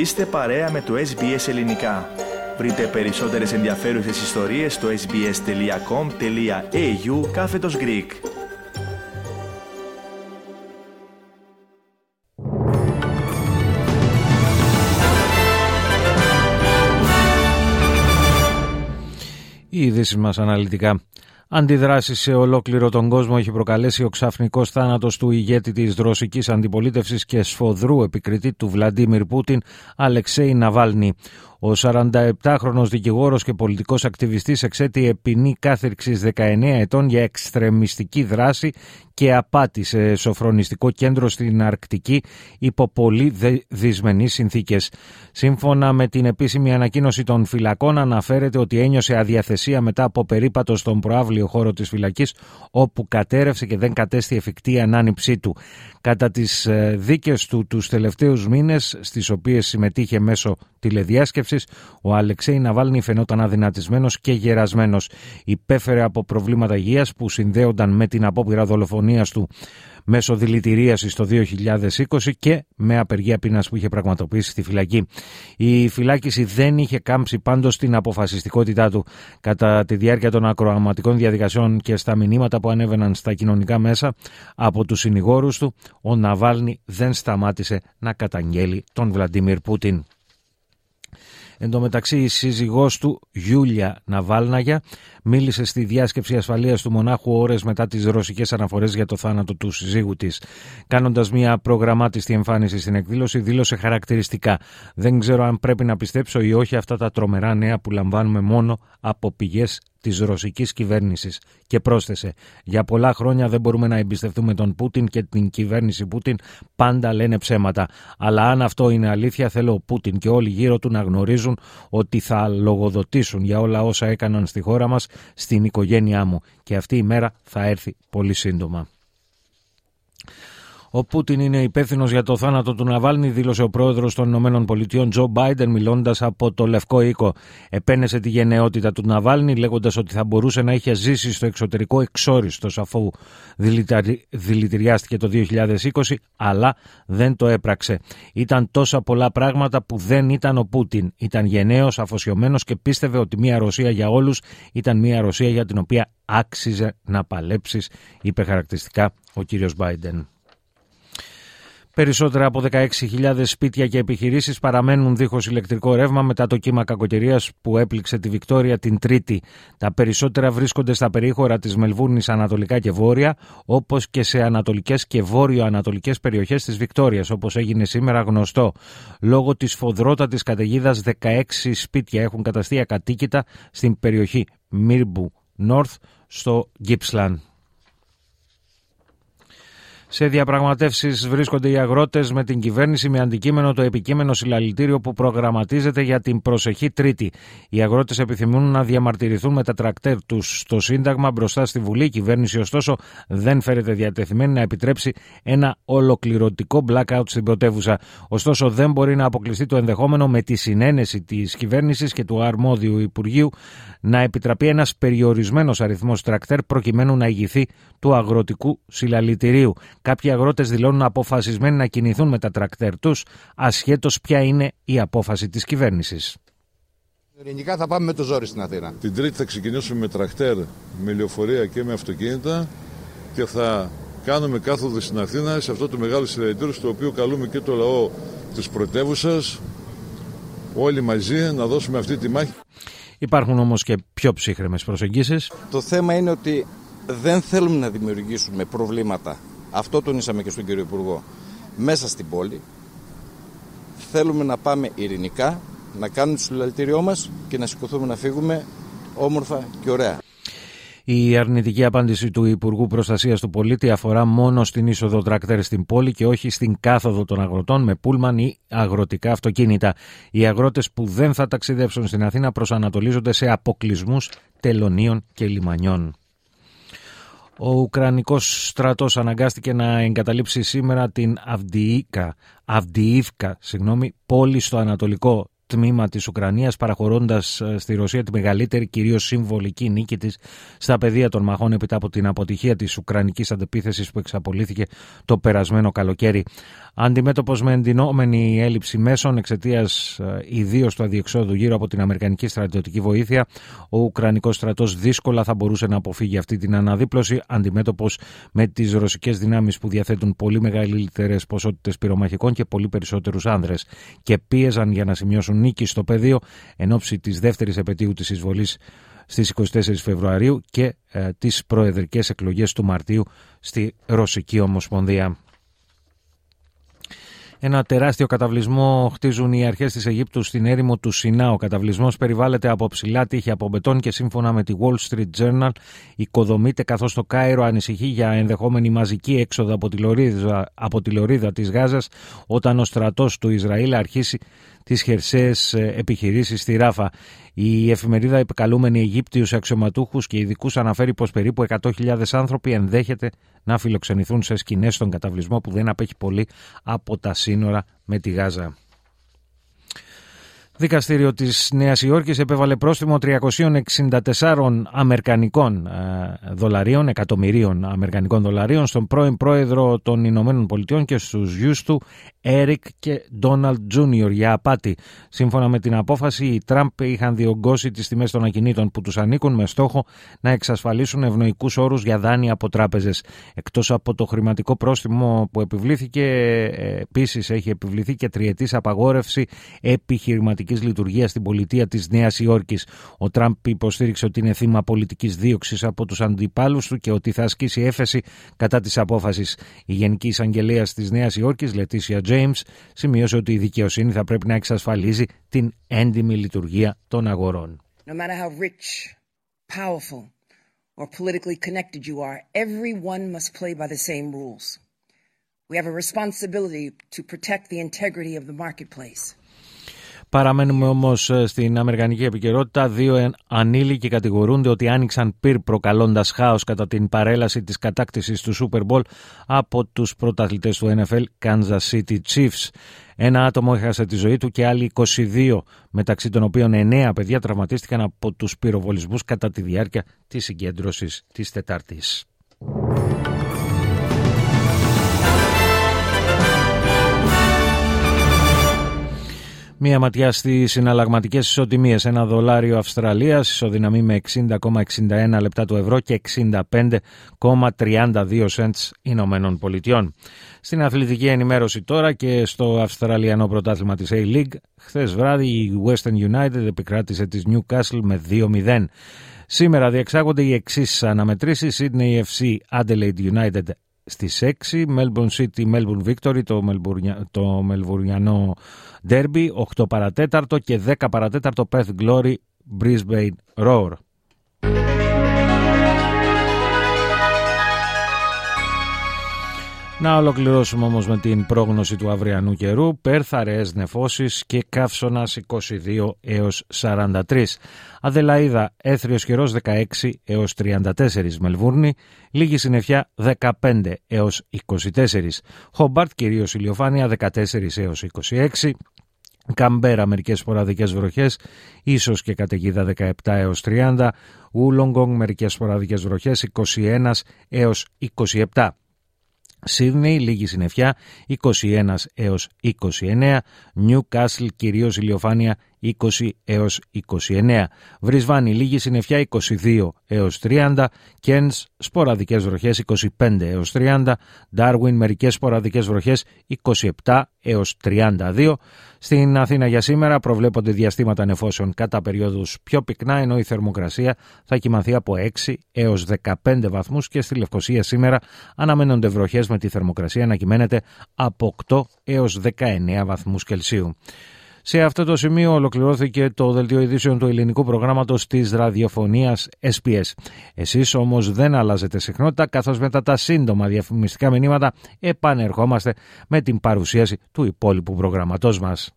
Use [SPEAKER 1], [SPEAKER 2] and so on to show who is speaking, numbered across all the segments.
[SPEAKER 1] Είστε παρέα με το SBS Ελληνικά. Βρείτε περισσότερες ενδιαφέρουσες ιστορίες στο sbs.com.au κάθετος Greek.
[SPEAKER 2] Οι ειδήσει μας αναλυτικά. Αντιδράσεις σε ολόκληρο τον κόσμο έχει προκαλέσει ο ξαφνικός θάνατος του ηγέτη της ρωσικής αντιπολίτευσης και σφοδρού επικριτή του Βλαντίμιρ Πούτιν, Αλεξέη Ναβάλνη. Ο 47χρονος δικηγόρος και πολιτικός ακτιβιστής εξέτειε ποινή κάθερξης 19 ετών για εξτρεμιστική δράση και απάτη σε σοφρονιστικό κέντρο στην Αρκτική υπό πολύ δυσμενείς συνθήκες. Σύμφωνα με την επίσημη ανακοίνωση των φυλακών αναφέρεται ότι ένιωσε αδιαθεσία μετά από περίπατο στον προάβλιο χώρο της φυλακής όπου κατέρευσε και δεν κατέστη εφικτή η ανάνυψή του. Κατά τις ε, δίκες του τους τελευταίους μήνες στις οποίες συμμετείχε μέσω τηλεδιάσκευσης ο Αλεξέη Ναβάλνη φαινόταν αδυνατισμένος και γερασμένος. Υπέφερε από προβλήματα υγείας που συνδέονταν με την απόπειρα δολοφονίας του μέσω δηλητηρίασης το 2020 και με απεργία πείνας που είχε πραγματοποιήσει στη φυλακή. Η φυλάκιση δεν είχε κάμψει πάντως την αποφασιστικότητά του κατά τη διάρκεια των ακροαματικών διαδικασιών και στα μηνύματα που ανέβαιναν στα κοινωνικά μέσα από τους συνηγόρους του, ο Ναβάλνη δεν σταμάτησε να καταγγέλει τον Βλαντίμιρ Πούτιν. Εν τω μεταξύ η σύζυγός του Γιούλια Ναβάλναγια μίλησε στη διάσκεψη ασφαλείας του μονάχου ώρες μετά τις ρωσικές αναφορές για το θάνατο του συζύγου της. Κάνοντας μια προγραμμάτιστη εμφάνιση στην εκδήλωση δήλωσε χαρακτηριστικά «Δεν ξέρω αν πρέπει να πιστέψω ή όχι αυτά τα τρομερά νέα που λαμβάνουμε μόνο από πηγές της ρωσικής κυβέρνησης και πρόσθεσε «Για πολλά χρόνια δεν μπορούμε να εμπιστευτούμε τον Πούτιν και την κυβέρνηση Πούτιν πάντα λένε ψέματα. Αλλά αν αυτό είναι αλήθεια θέλω ο Πούτιν και όλοι γύρω του να γνωρίζουν ότι θα λογοδοτήσουν για όλα όσα έκαναν στη χώρα μας, στην οικογένειά μου και αυτή η μέρα θα έρθει πολύ σύντομα». Ο Πούτιν είναι υπεύθυνος για το θάνατο του Ναβάλνη, δήλωσε ο πρόεδρος των Ηνωμένων Πολιτειών Τζο Μπάιντεν, μιλώντας από το Λευκό Οίκο. Επένεσε τη γενναιότητα του Ναβάλνη, λέγοντας ότι θα μπορούσε να είχε ζήσει στο εξωτερικό εξόριστο αφού δηλητηριάστηκε το 2020, αλλά δεν το έπραξε. Ήταν τόσα πολλά πράγματα που δεν ήταν ο Πούτιν. Ήταν γενναίος, αφοσιωμένος και πίστευε ότι μια Ρωσία για όλους ήταν μια Ρωσία για την οποία άξιζε να παλέψεις, είπε χαρακτηριστικά ο κύριος Μπάιντεν. Περισσότερα από 16.000 σπίτια και επιχειρήσεις παραμένουν δίχως ηλεκτρικό ρεύμα μετά το κύμα κακοκαιρίας που έπληξε τη Βικτόρια την Τρίτη. Τα περισσότερα βρίσκονται στα περίχωρα της Μελβούρνης ανατολικά και βόρεια, όπως και σε ανατολικές και βόρειο-ανατολικές περιοχές της Βικτόριας, όπως έγινε σήμερα γνωστό. Λόγω της φοδρότατης καταιγίδας 16 σπίτια έχουν καταστεί ακατοίκητα στην περιοχή Μίρμπου Νόρθ στο Γκίψλαντ. Σε διαπραγματεύσεις βρίσκονται οι αγρότες με την κυβέρνηση με αντικείμενο το επικείμενο συλλαλητήριο που προγραμματίζεται για την προσεχή Τρίτη. Οι αγρότες επιθυμούν να διαμαρτυρηθούν με τα τρακτέρ τους στο Σύνταγμα μπροστά στη Βουλή. Η κυβέρνηση, ωστόσο, δεν φέρεται διατεθειμένη να επιτρέψει ένα ολοκληρωτικό blackout στην πρωτεύουσα. Ωστόσο, δεν μπορεί να αποκλειστεί το ενδεχόμενο με τη συνένεση της κυβέρνησης και του αρμόδιου Υπουργείου να επιτραπεί ένας περιορισμένος αριθμός τρακτέρ προκειμένου να ηγηθεί του αγροτικού συλλαλητηρίου. Κάποιοι αγρότες δηλώνουν αποφασισμένοι να κινηθούν με τα τρακτέρ τους, ασχέτως ποια είναι η απόφαση της κυβέρνησης.
[SPEAKER 3] Ελληνικά θα πάμε με το ζόρι στην Αθήνα.
[SPEAKER 4] Την Τρίτη θα ξεκινήσουμε με τρακτέρ, με λεωφορεία και με αυτοκίνητα και θα κάνουμε κάθοδο στην Αθήνα σε αυτό το μεγάλο συλλαλητήριο στο οποίο καλούμε και το λαό της πρωτεύουσας όλοι μαζί να δώσουμε αυτή τη μάχη.
[SPEAKER 2] Υπάρχουν όμως και πιο ψύχρεμες προσεγγίσεις.
[SPEAKER 3] Το θέμα είναι ότι δεν θέλουμε να δημιουργήσουμε προβλήματα αυτό τονίσαμε και στον κύριο Υπουργό. Μέσα στην πόλη θέλουμε να πάμε ειρηνικά, να κάνουμε το συλλαλητήριό μας και να σηκωθούμε να φύγουμε όμορφα και ωραία.
[SPEAKER 2] Η αρνητική απάντηση του Υπουργού Προστασίας του Πολίτη αφορά μόνο στην είσοδο τρακτέρ στην πόλη και όχι στην κάθοδο των αγροτών με πούλμαν ή αγροτικά αυτοκίνητα. Οι αγρότες που δεν θα ταξιδέψουν στην Αθήνα προσανατολίζονται σε αποκλεισμούς τελωνίων και λιμανιών. Ο Ουκρανικός στρατός αναγκάστηκε να εγκαταλείψει σήμερα την Αυδιίκα, Αυδιίβκα, συγγνώμη, πόλη στο ανατολικό τμήμα της Ουκρανίας παραχωρώντας ε, στη Ρωσία τη μεγαλύτερη κυρίως συμβολική νίκη της στα πεδία των μαχών έπειτα από την αποτυχία της Ουκρανικής αντεπίθεσης που εξαπολύθηκε το περασμένο καλοκαίρι. Αντιμέτωπος με εντυνόμενη έλλειψη μέσων εξαιτίας ε, ιδίως του αδιεξόδου γύρω από την Αμερικανική στρατιωτική βοήθεια, ο Ουκρανικός στρατός δύσκολα θα μπορούσε να αποφύγει αυτή την αναδίπλωση, αντιμέτωπος με τις ρωσικές δυνάμεις που διαθέτουν πολύ μεγαλύτερες ποσότητες πυρομαχικών και πολύ περισσότερους άνδρες και πίεζαν για να σημειώσουν νίκη στο πεδίο εν ώψη της δεύτερης επαιτίου της εισβολής στις 24 Φεβρουαρίου και ε, τις προεδρικές εκλογές του Μαρτίου στη Ρωσική Ομοσπονδία. Ένα τεράστιο καταβλισμό χτίζουν οι αρχές της Αιγύπτου στην έρημο του Σινά. Ο καταβλισμός περιβάλλεται από ψηλά τείχη από μπετόν και σύμφωνα με τη Wall Street Journal οικοδομείται καθώς το Κάιρο ανησυχεί για ενδεχόμενη μαζική έξοδο από τη λωρίδα, από τη λωρίδα της Γάζας όταν ο στρατός του Ισραήλ αρχίσει τις χερσαίες επιχειρήσεις στη Ράφα. Η εφημερίδα επικαλούμενη Αιγύπτιους αξιωματούχους και ειδικούς αναφέρει πως περίπου 100.000 άνθρωποι ενδέχεται να φιλοξενηθούν σε σκηνές στον καταβλισμό που δεν απέχει πολύ από τα σύνορα με τη Γάζα. Δικαστήριο της Νέας Υόρκης επέβαλε πρόστιμο 364 αμερικανικών ε, δολαρίων, εκατομμυρίων αμερικανικών δολαρίων στον πρώην πρόεδρο των Ηνωμένων Πολιτειών και στους γιους του Έρικ και Ντόναλτ Τζούνιορ για απάτη. Σύμφωνα με την απόφαση, οι Τραμπ είχαν διωγγώσει τις τιμές των ακινήτων που τους ανήκουν με στόχο να εξασφαλίσουν ευνοϊκούς όρους για δάνεια από τράπεζες. Εκτός από το χρηματικό πρόστιμο που επιβλήθηκε, ε, επίσης έχει επιβληθεί και τριετής απαγόρευση επιχειρηματικής πολιτικής λειτουργίας στην πολιτεία της Νέας Υόρκης. Ο Τραμπ υποστήριξε ότι είναι θύμα πολιτικής δίωξης από τους αντιπάλους του και ότι θα ασκήσει έφεση κατά της απόφασης. Η Γενική Εισαγγελέα της Νέας Υόρκης, Λετήσια Τζέιμς, σημείωσε ότι η δικαιοσύνη θα πρέπει να εξασφαλίζει την έντιμη λειτουργία των αγορών. No matter how rich, powerful or politically connected you are, everyone must play by the same rules. We have a responsibility to protect the integrity of the marketplace. Παραμένουμε όμως ε, στην Αμερικανική επικαιρότητα. Δύο ανήλικοι κατηγορούνται ότι άνοιξαν πυρ προκαλώντας χάος κατά την παρέλαση της κατάκτησης του Super Bowl από τους πρωταθλητές του NFL Kansas City Chiefs. Ένα άτομο έχασε τη ζωή του και άλλοι 22, μεταξύ των οποίων 9 παιδιά τραυματίστηκαν από τους πυροβολισμούς κατά τη διάρκεια της συγκέντρωσης της Τετάρτης. Μία ματιά στις συναλλαγματικές ισοτιμίες. Ένα δολάριο Αυστραλίας ισοδυναμεί με 60,61 λεπτά του ευρώ και 65,32 cents Ηνωμένων Πολιτειών. Στην αθλητική ενημέρωση τώρα και στο Αυστραλιανό πρωτάθλημα της A-League, χθες βράδυ η Western United επικράτησε της Newcastle με 2-0. Σήμερα διεξάγονται οι εξής αναμετρήσεις. Sydney FC Adelaide United στις 6, Melbourne City, Melbourne Victory, το, Μελβουρια, το Μελβουριανό Derby, 8 παρατέταρτο και 10 παρατέταρτο Perth Glory, Brisbane Roar. Να ολοκληρώσουμε όμως με την πρόγνωση του αυριανού καιρού. Πέρθ αραιές νεφώσεις και καύσωνας 22 έως 43. Αδελαίδα έθριος καιρός 16 έως 34. Μελβούρνη λίγη συννεφιά 15 έως 24. Χομπάρτ κυρίως ηλιοφάνεια 14 έως 26. Καμπέρα μερικές σποραδικές βροχές, ίσως και καταιγίδα 17 έως 30. Ούλογκογκ μερικές σποραδικές βροχές 21 έως 27. Σίδνεϊ, λίγη συννεφιά, 21 έως 29. Νιου Κάσλ, κυρίως ηλιοφάνεια, 20 έως 29. Βρισβάνη, λίγη συννεφιά, 22 έως 30. Κένς, σποραδικές βροχές, 25 έως 30. Ντάρουιν, μερικές σποραδικές βροχές, 27 έως 32. Στην Αθήνα για σήμερα προβλέπονται διαστήματα νεφώσεων κατά περιόδους πιο πυκνά, ενώ η θερμοκρασία θα κοιμαθεί από 6 έως 15 βαθμούς και στη Λευκοσία σήμερα αναμένονται βροχές με τη θερμοκρασία να κυμαίνεται από 8 έως 19 βαθμούς Κελσίου. Σε αυτό το σημείο ολοκληρώθηκε το δελτίο ειδήσεων του ελληνικού προγράμματος της ραδιοφωνίας SPS. Εσείς όμως δεν αλλάζετε συχνότητα καθώς μετά τα σύντομα διαφημιστικά μηνύματα επανερχόμαστε με την παρουσίαση του υπόλοιπου προγραμματός μας.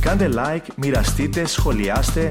[SPEAKER 1] Κάντε like, μοιραστείτε, σχολιάστε